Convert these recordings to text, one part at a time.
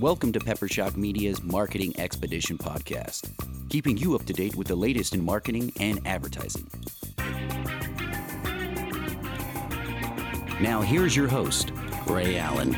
Welcome to Pepper Shock Media's Marketing Expedition podcast, keeping you up to date with the latest in marketing and advertising. Now, here's your host, Ray Allen.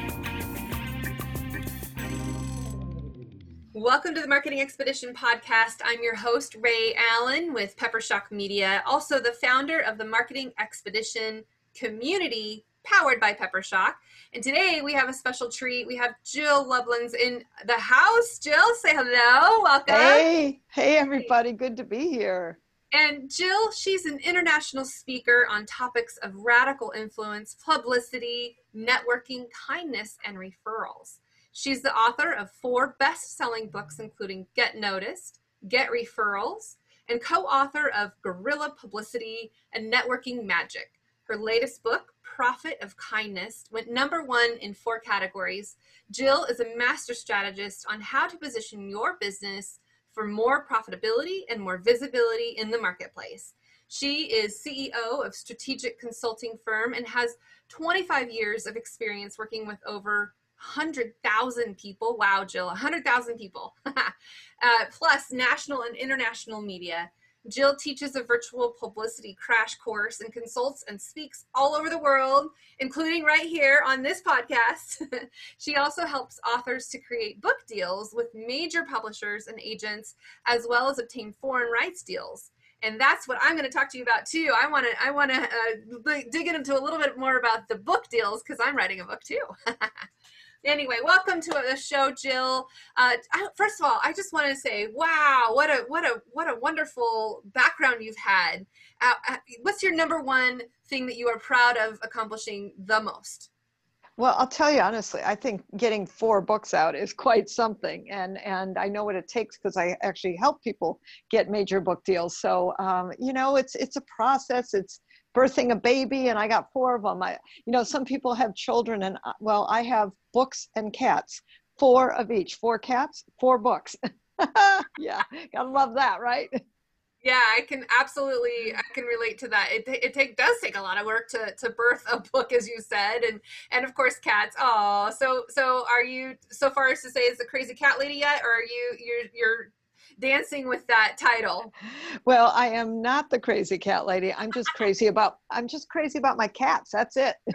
Welcome to the Marketing Expedition podcast. I'm your host, Ray Allen with Pepper Shock Media, also the founder of the Marketing Expedition community powered by Pepper Shock. And today we have a special treat. We have Jill Lublins in the house. Jill, say hello. Welcome. Hey, hey, everybody. Good to be here. And Jill, she's an international speaker on topics of radical influence, publicity, networking, kindness, and referrals. She's the author of four best selling books, including Get Noticed, Get Referrals, and co author of Guerrilla Publicity and Networking Magic. Her latest book, Profit of Kindness, went number one in four categories. Jill is a master strategist on how to position your business for more profitability and more visibility in the marketplace. She is CEO of strategic consulting firm and has 25 years of experience working with over 100,000 people. Wow, Jill, 100,000 people, uh, plus national and international media. Jill teaches a virtual publicity crash course and consults and speaks all over the world, including right here on this podcast. she also helps authors to create book deals with major publishers and agents, as well as obtain foreign rights deals. And that's what I'm going to talk to you about too. I want to I want to uh, dig into a little bit more about the book deals because I'm writing a book too. anyway, welcome to the show, Jill. Uh, I, first of all, I just want to say, wow, what a what a what a wonderful background you've had. Uh, uh, what's your number one thing that you are proud of accomplishing the most? Well, I'll tell you honestly, I think getting four books out is quite something, and and I know what it takes because I actually help people get major book deals. So um, you know, it's it's a process. It's birthing a baby and I got four of them. I, you know, some people have children and uh, well, I have books and cats, four of each, four cats, four books. yeah, gotta love that, right? Yeah, I can absolutely, I can relate to that. It, it take, does take a lot of work to, to birth a book, as you said, and and of course cats. Oh, so so are you so far as to say is the crazy cat lady yet, or are you you're you're dancing with that title? Well, I am not the crazy cat lady. I'm just crazy about I'm just crazy about my cats. That's it.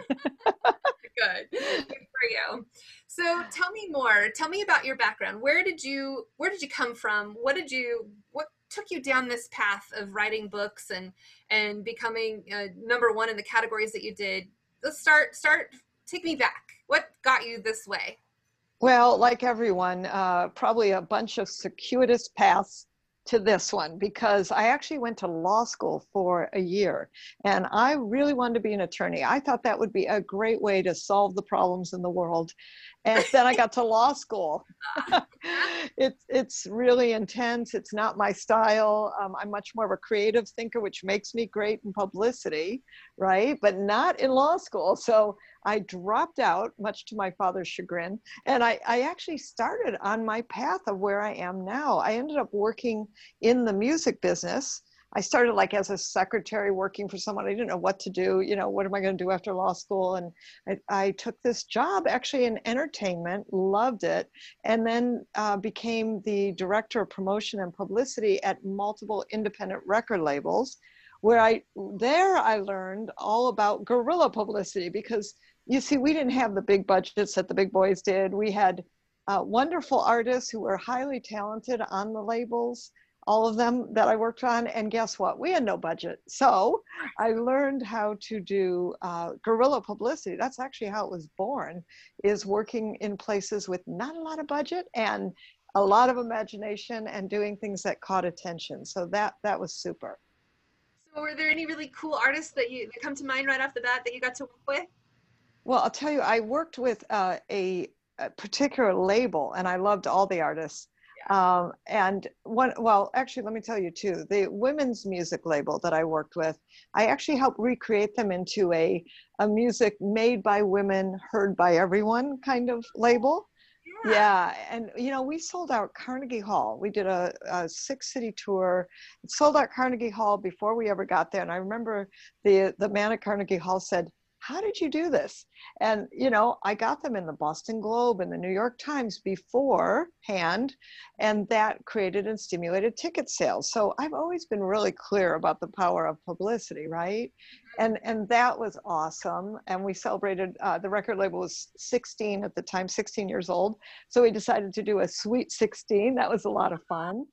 Good. Good for you. So tell me more. Tell me about your background. Where did you where did you come from? What did you what took you down this path of writing books and and becoming uh, number one in the categories that you did? Let's start start take me back. What got you this way? Well, like everyone, uh, probably a bunch of circuitous paths to this one because I actually went to law school for a year and I really wanted to be an attorney. I thought that would be a great way to solve the problems in the world. And then I got to law school. it's it's really intense. It's not my style. Um, I'm much more of a creative thinker, which makes me great in publicity, right? But not in law school. So I dropped out, much to my father's chagrin, and I, I actually started on my path of where I am now. I ended up working in the music business. I started like as a secretary working for someone. I didn't know what to do. You know, what am I going to do after law school? And I, I took this job actually in entertainment, loved it, and then uh, became the director of promotion and publicity at multiple independent record labels where I there I learned all about guerrilla publicity because you see, we didn't have the big budgets that the big boys did. We had uh, wonderful artists who were highly talented on the labels, all of them that I worked on. And guess what? We had no budget. So I learned how to do uh, guerrilla publicity. That's actually how it was born, is working in places with not a lot of budget and a lot of imagination and doing things that caught attention. So that that was super. So were there any really cool artists that you that come to mind right off the bat that you got to work with? Well, I'll tell you, I worked with uh, a, a, particular label, and I loved all the artists. Um, and one, well, actually, let me tell you too. The women's music label that I worked with, I actually helped recreate them into a a music made by women, heard by everyone kind of label. Yeah. yeah. and you know, we sold out Carnegie Hall. We did a, a six city tour. sold out Carnegie Hall before we ever got there. And I remember the the man at Carnegie Hall said, how did you do this? And, you know, I got them in the Boston Globe and the New York Times beforehand, and that created and stimulated ticket sales. So I've always been really clear about the power of publicity, right? And, and that was awesome. And we celebrated, uh, the record label was 16 at the time, 16 years old. So we decided to do a sweet 16. That was a lot of fun.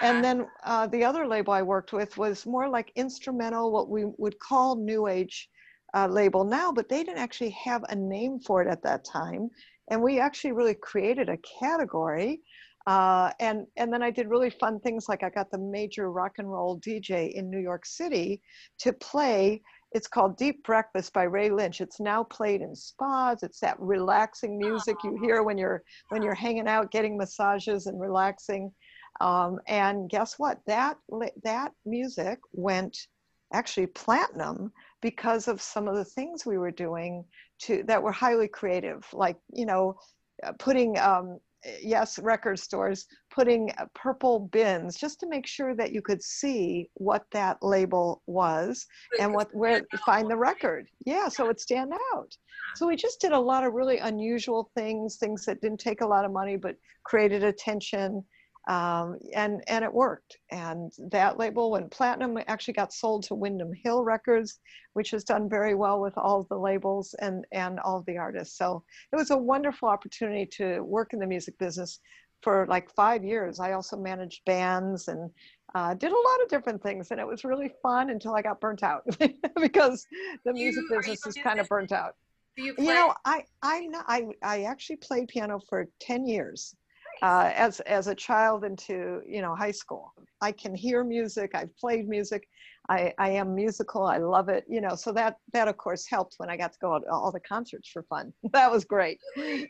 And then uh, the other label I worked with was more like instrumental, what we would call new age uh, label now, but they didn't actually have a name for it at that time. And we actually really created a category. Uh, and, and then I did really fun things like I got the major rock and roll DJ in New York City to play. It's called Deep Breakfast by Ray Lynch. It's now played in spas. It's that relaxing music you hear when you're when you're hanging out, getting massages and relaxing. Um, and guess what? That that music went actually platinum because of some of the things we were doing to that were highly creative like you know uh, putting um, yes record stores putting uh, purple bins just to make sure that you could see what that label was and what where to find the record. Yeah so it stand out. So we just did a lot of really unusual things things that didn't take a lot of money but created attention um, and and it worked. And that label went platinum. Actually, got sold to Windham Hill Records, which has done very well with all the labels and and all the artists. So it was a wonderful opportunity to work in the music business for like five years. I also managed bands and uh, did a lot of different things, and it was really fun until I got burnt out because the music you, business is kind of burnt out. You, you, know, I I I I actually played piano for ten years uh, as as a child into you know high school. I can hear music. I've played music. I, I am musical. I love it. You know, so that that of course helped when I got to go to all the concerts for fun. That was great. Yeah,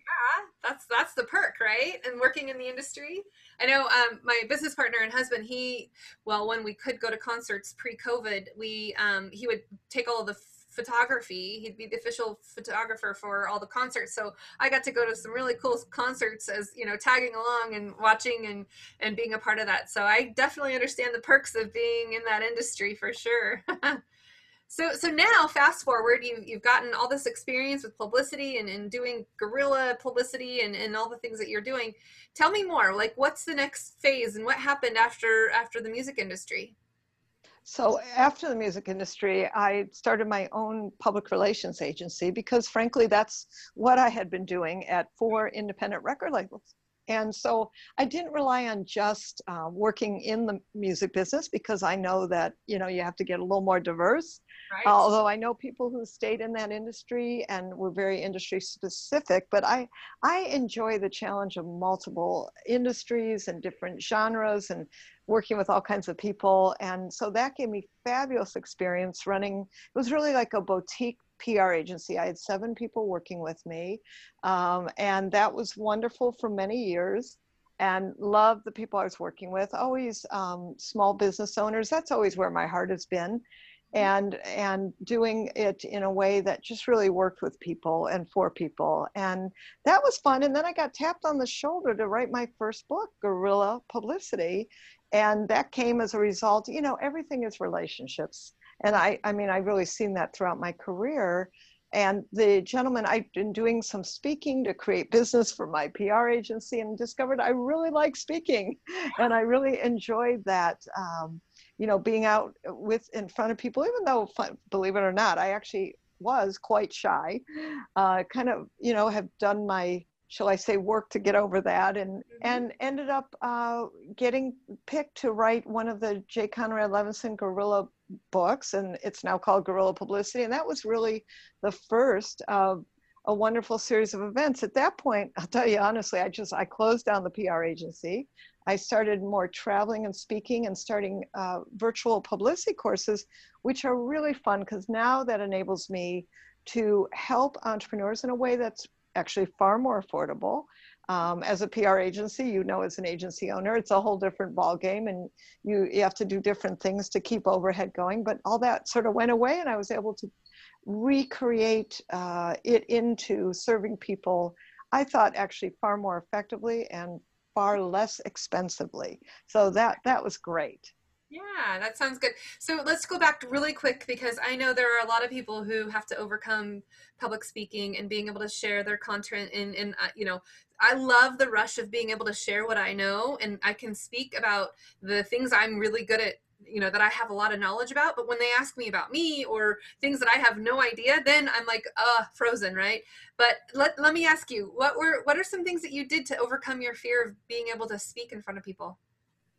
that's that's the perk, right? And working in the industry. I know um, my business partner and husband. He well, when we could go to concerts pre-COVID, we um, he would take all of the photography. He'd be the official photographer for all the concerts. So I got to go to some really cool concerts as, you know, tagging along and watching and, and being a part of that. So I definitely understand the perks of being in that industry for sure. so, so now fast forward, you, you've gotten all this experience with publicity and, and doing guerrilla publicity and, and all the things that you're doing. Tell me more, like what's the next phase and what happened after, after the music industry? So after the music industry, I started my own public relations agency because frankly, that's what I had been doing at four independent record labels. And so I didn't rely on just uh, working in the music business because I know that, you know, you have to get a little more diverse. Right. Uh, although I know people who stayed in that industry and were very industry specific, but I, I enjoy the challenge of multiple industries and different genres and working with all kinds of people. And so that gave me fabulous experience running. It was really like a boutique PR agency. I had seven people working with me, um, and that was wonderful for many years. And loved the people I was working with. Always um, small business owners. That's always where my heart has been, and and doing it in a way that just really worked with people and for people, and that was fun. And then I got tapped on the shoulder to write my first book, Guerrilla Publicity, and that came as a result. You know, everything is relationships and I, I mean, I've really seen that throughout my career. And the gentleman, I've been doing some speaking to create business for my PR agency and discovered I really like speaking. And I really enjoyed that, um, you know, being out with in front of people, even though, believe it or not, I actually was quite shy. Uh, kind of, you know, have done my shall I say, work to get over that, and mm-hmm. and ended up uh, getting picked to write one of the Jay Conrad Levinson Guerrilla books, and it's now called Guerrilla Publicity, and that was really the first of a wonderful series of events. At that point, I'll tell you honestly, I just I closed down the PR agency. I started more traveling and speaking and starting uh, virtual publicity courses, which are really fun because now that enables me to help entrepreneurs in a way that's actually far more affordable. Um, as a PR agency, you know, as an agency owner, it's a whole different ballgame, and you you have to do different things to keep overhead going. But all that sort of went away, and I was able to recreate uh, it into serving people. I thought actually far more effectively and far less expensively. So that that was great. Yeah, that sounds good. So let's go back really quick because I know there are a lot of people who have to overcome public speaking and being able to share their content. And, and uh, you know, I love the rush of being able to share what I know and I can speak about the things I'm really good at you know that i have a lot of knowledge about but when they ask me about me or things that i have no idea then i'm like uh frozen right but let, let me ask you what were what are some things that you did to overcome your fear of being able to speak in front of people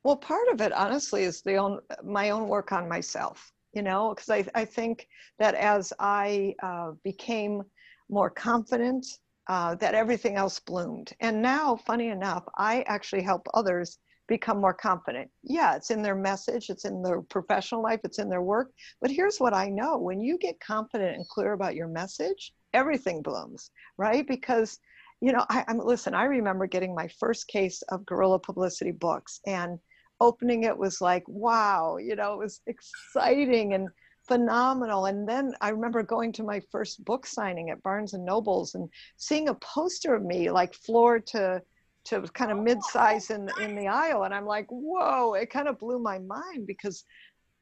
well, part of it, honestly, is the own my own work on myself. You know, because I I think that as I uh, became more confident, uh, that everything else bloomed. And now, funny enough, I actually help others become more confident. Yeah, it's in their message, it's in their professional life, it's in their work. But here's what I know when you get confident and clear about your message, everything blooms, right? Because, you know, I, am listen, I remember getting my first case of guerrilla publicity books, and opening it was like, wow, you know, it was exciting and phenomenal. And then I remember going to my first book signing at Barnes and Nobles and seeing a poster of me like floor to to kind of oh, mid-size in in the aisle and I'm like, whoa, it kind of blew my mind because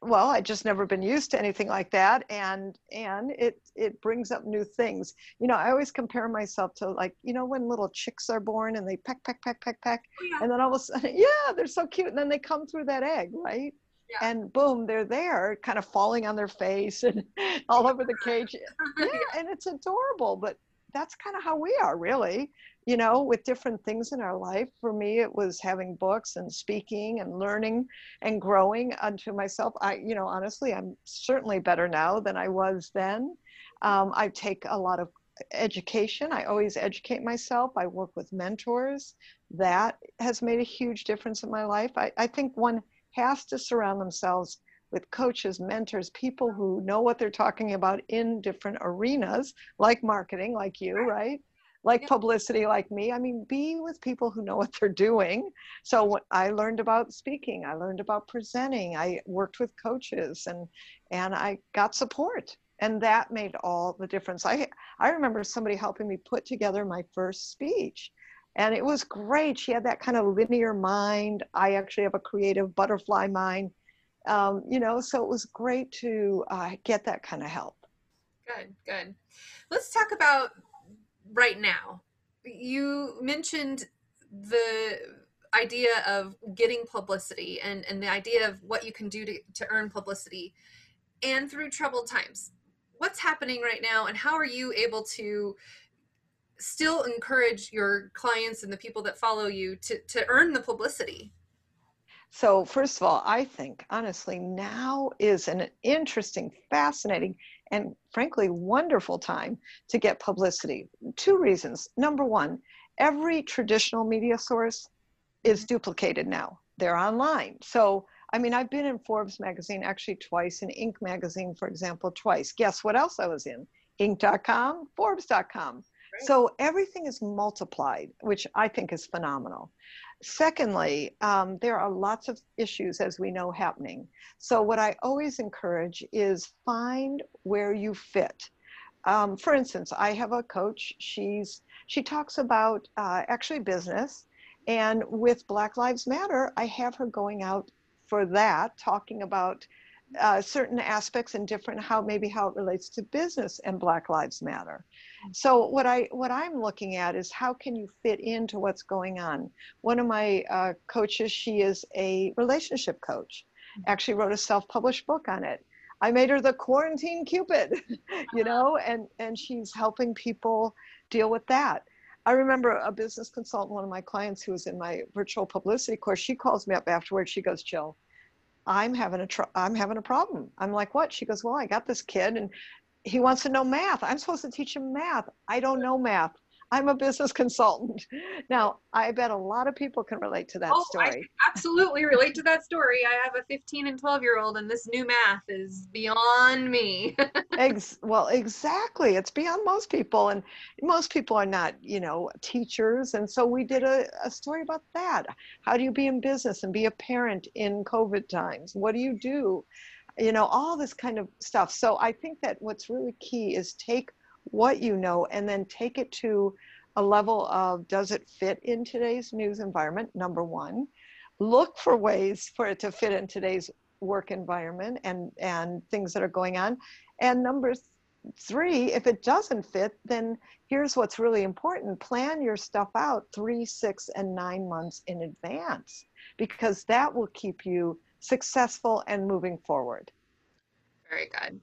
well i just never been used to anything like that and and it it brings up new things you know i always compare myself to like you know when little chicks are born and they peck peck peck peck peck oh, yeah. and then all of a sudden yeah they're so cute and then they come through that egg right yeah. and boom they're there kind of falling on their face and all over the cage yeah, and it's adorable but that's kind of how we are really you know, with different things in our life. For me, it was having books and speaking and learning and growing unto myself. I, you know, honestly, I'm certainly better now than I was then. Um, I take a lot of education. I always educate myself. I work with mentors. That has made a huge difference in my life. I, I think one has to surround themselves with coaches, mentors, people who know what they're talking about in different arenas, like marketing, like you, right? like yep. publicity like me. I mean be with people who know what they're doing. So i learned about speaking i learned about presenting i worked with coaches and and i got support. And that made all the difference. I i remember somebody helping me put together my first speech and it was great. She had that kind of linear mind. I actually have a creative butterfly mind um, you know so it was great to uh, get that kind of help good good let's talk about right now. You mentioned the idea of getting publicity and, and the idea of what you can do to, to earn publicity and through troubled times. What's happening right now, and how are you able to still encourage your clients and the people that follow you to, to earn the publicity? So, first of all, I think honestly, now is an interesting, fascinating, and frankly wonderful time to get publicity. Two reasons. Number one, every traditional media source is mm-hmm. duplicated now, they're online. So, I mean, I've been in Forbes magazine actually twice, in Inc. magazine, for example, twice. Guess what else I was in? Inc.com, Forbes.com. So everything is multiplied, which I think is phenomenal. Secondly, um, there are lots of issues, as we know, happening. So, what I always encourage is find where you fit. Um, for instance, I have a coach. She's she talks about uh, actually business, and with Black Lives Matter, I have her going out for that, talking about uh, certain aspects and different how maybe how it relates to business and Black Lives Matter. So what I what I'm looking at is how can you fit into what's going on. One of my uh, coaches, she is a relationship coach. Actually wrote a self-published book on it. I made her the quarantine cupid, you know, and and she's helping people deal with that. I remember a business consultant, one of my clients who was in my virtual publicity course. She calls me up afterwards. She goes, "Jill, I'm having a tr- I'm having a problem." I'm like, "What?" She goes, "Well, I got this kid, and he wants to know math. I'm supposed to teach him math. I don't know math. I'm a business consultant. Now, I bet a lot of people can relate to that oh, story. I absolutely relate to that story. I have a 15 and 12 year old, and this new math is beyond me. Ex- well, exactly. It's beyond most people, and most people are not, you know, teachers. And so we did a, a story about that. How do you be in business and be a parent in COVID times? What do you do? you know, all this kind of stuff. So I think that what's really key is take what you know and then take it to a level of does it fit in today's news environment? Number one. Look for ways for it to fit in today's work environment and and things that are going on and number three if it doesn't fit then here's what's really important plan your stuff out three six and nine months in advance because that will keep you successful and moving forward very good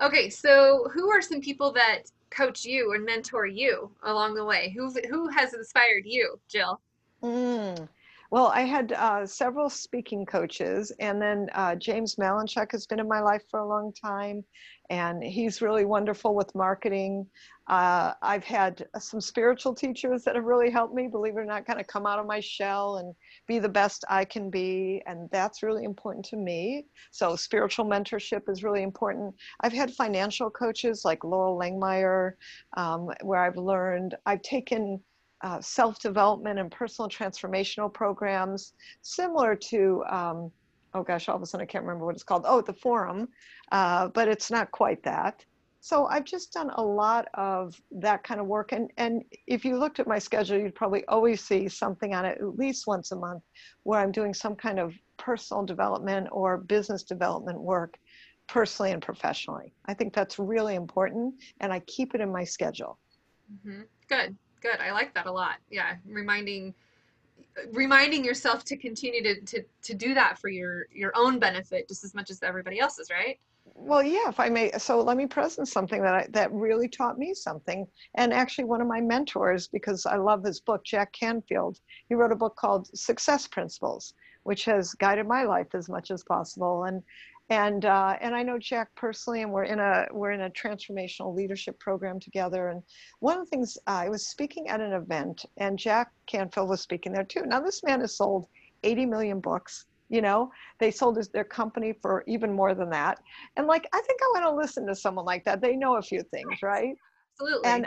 okay so who are some people that coach you and mentor you along the way who who has inspired you jill mm. Well, I had uh, several speaking coaches, and then uh, James Malinchak has been in my life for a long time, and he's really wonderful with marketing. Uh, I've had some spiritual teachers that have really helped me, believe it or not, kind of come out of my shell and be the best I can be, and that's really important to me. So, spiritual mentorship is really important. I've had financial coaches like Loral Langemeier, um, where I've learned, I've taken uh, self-development and personal transformational programs similar to um, oh gosh all of a sudden i can't remember what it's called. Oh the forum uh, but it's not quite that. So i've just done a lot of that kind of work. And and if you looked at my schedule you'd probably always see something on it at least once a month where i'm doing some kind of personal development or business development work personally and professionally. I think that's really important and i keep it in my schedule. Mm-hmm. good good. I like that a lot. Yeah, reminding reminding yourself to continue to, to to do that for your your own benefit just as much as everybody else's, right? Well, yeah, if I may. So let me present something that I, that really taught me something. And actually, one of my mentors, because I love his book, Jack Canfield, he wrote a book called Success Principles, which has guided my life as much as possible. And and uh, and I know Jack personally, and we're in a we're in a transformational leadership program together. And one of the things uh, I was speaking at an event, and Jack Canfield was speaking there too. Now this man has sold 80 million books. You know, they sold his, their company for even more than that. And like, I think I want to listen to someone like that. They know a few things, right? Absolutely. And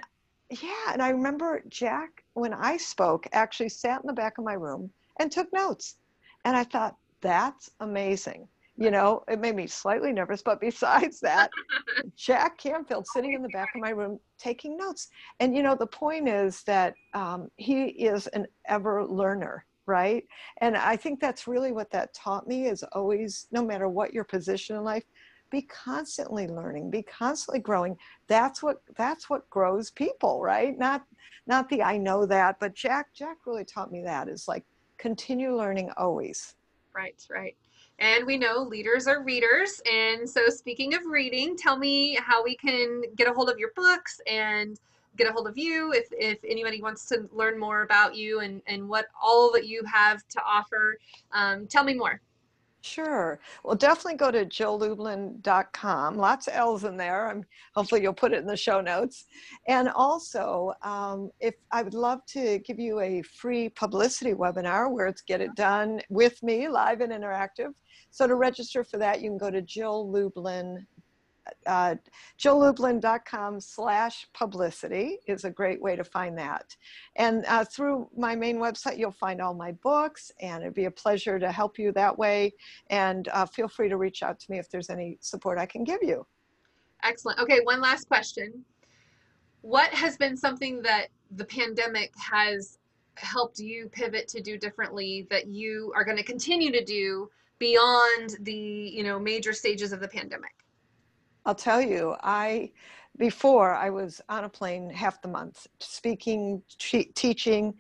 yeah, and I remember Jack when I spoke actually sat in the back of my room and took notes, and I thought that's amazing you know, it made me slightly nervous. But besides that, Jack Canfield sitting in the back of my room taking notes. And, you know, the point is that um, he is an ever learner, right? And I think that's really what that taught me is always, no matter what your position in life, be constantly learning be constantly growing that's what that's what grows people right not not the i know that but jack jack really taught me that is like continue learning always right right and we know leaders are readers. And so, speaking of reading, tell me how we can get a hold of your books and get a hold of you if, if anybody wants to learn more about you and, and what all that you have to offer. Um, tell me more. Sure. Well, definitely go to jilllublin.com. Lots of L's in there. I'm, hopefully, you'll put it in the show notes. And also, um, if I would love to give you a free publicity webinar where it's Get It Done with me, live and interactive. So to register for that, you can go to Jill Lublin uh, jilllublin.com slash publicity is a great way to find that. And uh, through my main website, you'll find all my books, and it'd be a pleasure to help you that way. And uh, feel free to reach out to me if there's any support I can give you. Excellent. Okay, one last question. What has been something that the pandemic has helped you pivot to do differently that you are going to continue to do beyond the you know major stages of the pandemic I'll tell you, I before I was on a plane half the month, speaking, teaching.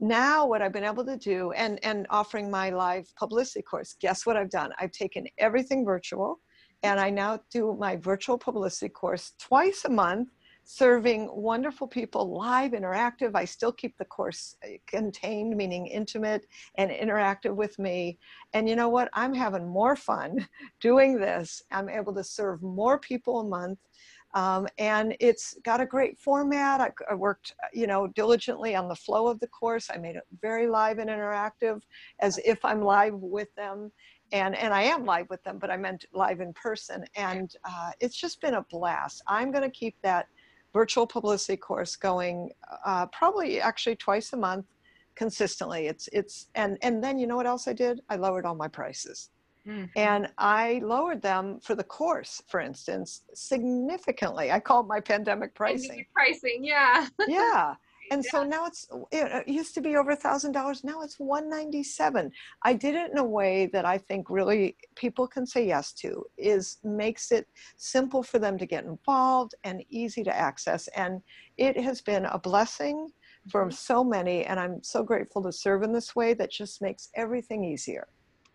Now, what I've been able to do, and and offering my live publicity course. Guess what I've done? I've taken everything virtual, and I now do my virtual publicity course twice a month serving wonderful people live interactive. I still keep the course uh, contained meaning intimate and interactive with me. And you know what? I'm having more fun doing this. I'm able to serve more people a month. Um, and it's got a great format. I, I, worked you know diligently on the flow of the course. I made it very live and interactive as if i'm live with them. And and I am live with them, but I meant live in person, and uh, it's just been a blast. I'm going to keep that virtual publicity course going uh, probably actually twice a month consistently. It's it's and and then you know what else I did? I lowered all my prices. Mm-hmm. And I lowered them for the course, for instance, significantly. I called my pandemic pricing. Pricing, yeah. yeah. And Yeah. so now it's it used to be over a thousand dollars now it's 197 i did it in a way that i think really people can say yes to is makes it simple for them to get involved and easy to access and it has been a blessing for Mhm. so many and i'm so grateful to serve in this way that just makes everything easier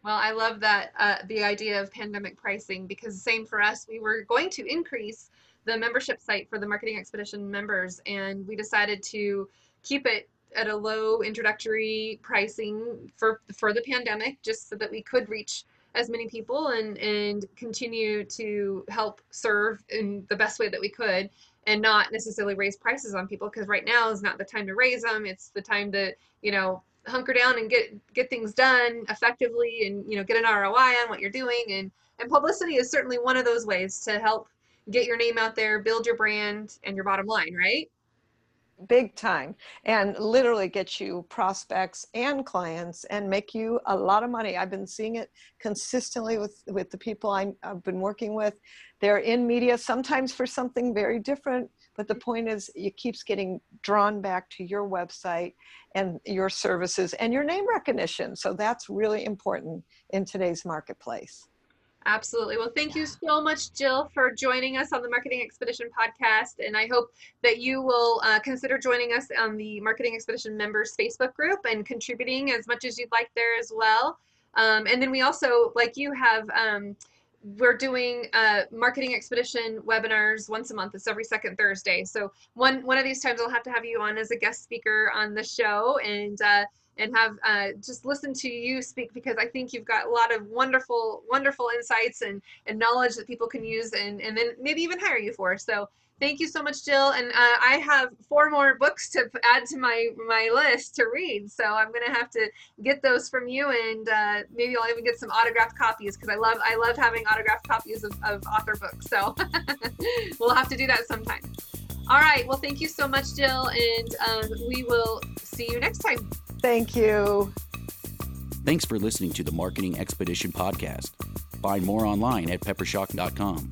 Well, I love that uh, the idea of pandemic pricing because same for us. We were going to increase the membership site for the Marketing Expedition members, and we decided to keep it at a low introductory pricing for for the pandemic, just so that we could reach as many people and and continue to help serve in the best way that we could and not necessarily raise prices on people because right now is not the time to raise them it's the time to you know hunker down and get get things done effectively and you know get an ROI on what you're doing. And and publicity is certainly one of those ways to help get your name out there build your brand and your bottom line right? Big time. And literally get you prospects and clients and make you a lot of money. I've been seeing it consistently with with the people I, i've been working with. They're in media sometimes for something very different but the point is it keeps getting drawn back to your website and your services and your name recognition. So that's really important in today's marketplace Absolutely. Well, thank you so much, Jill, for joining us on the Marketing Expedition podcast. And I hope that you will uh, consider joining us on the Marketing Expedition members Facebook group and contributing as much as you'd like there as well. Um, and then we also, like you, have um, we're doing uh, Marketing Expedition webinars once a month. It's every second Thursday. So one one of these times I'll have to have you on as a guest speaker on the show and. Uh, and have uh, just listen to you speak because I think you've got a lot of wonderful, wonderful insights and, and knowledge that people can use and, and then maybe even hire you for. So thank you so much, Jill. And uh, I have four more books to add to my, my list to read. So I'm going to have to get those from you and uh, maybe I'll even get some autographed copies because I love, I love having autographed copies of, of author books. So we'll have to do that sometime. All right. Well, thank you so much, Jill. And um, we will see you next time. thank you Thanks for listening to the Marketing Expedition podcast. Find more online at peppershock.com.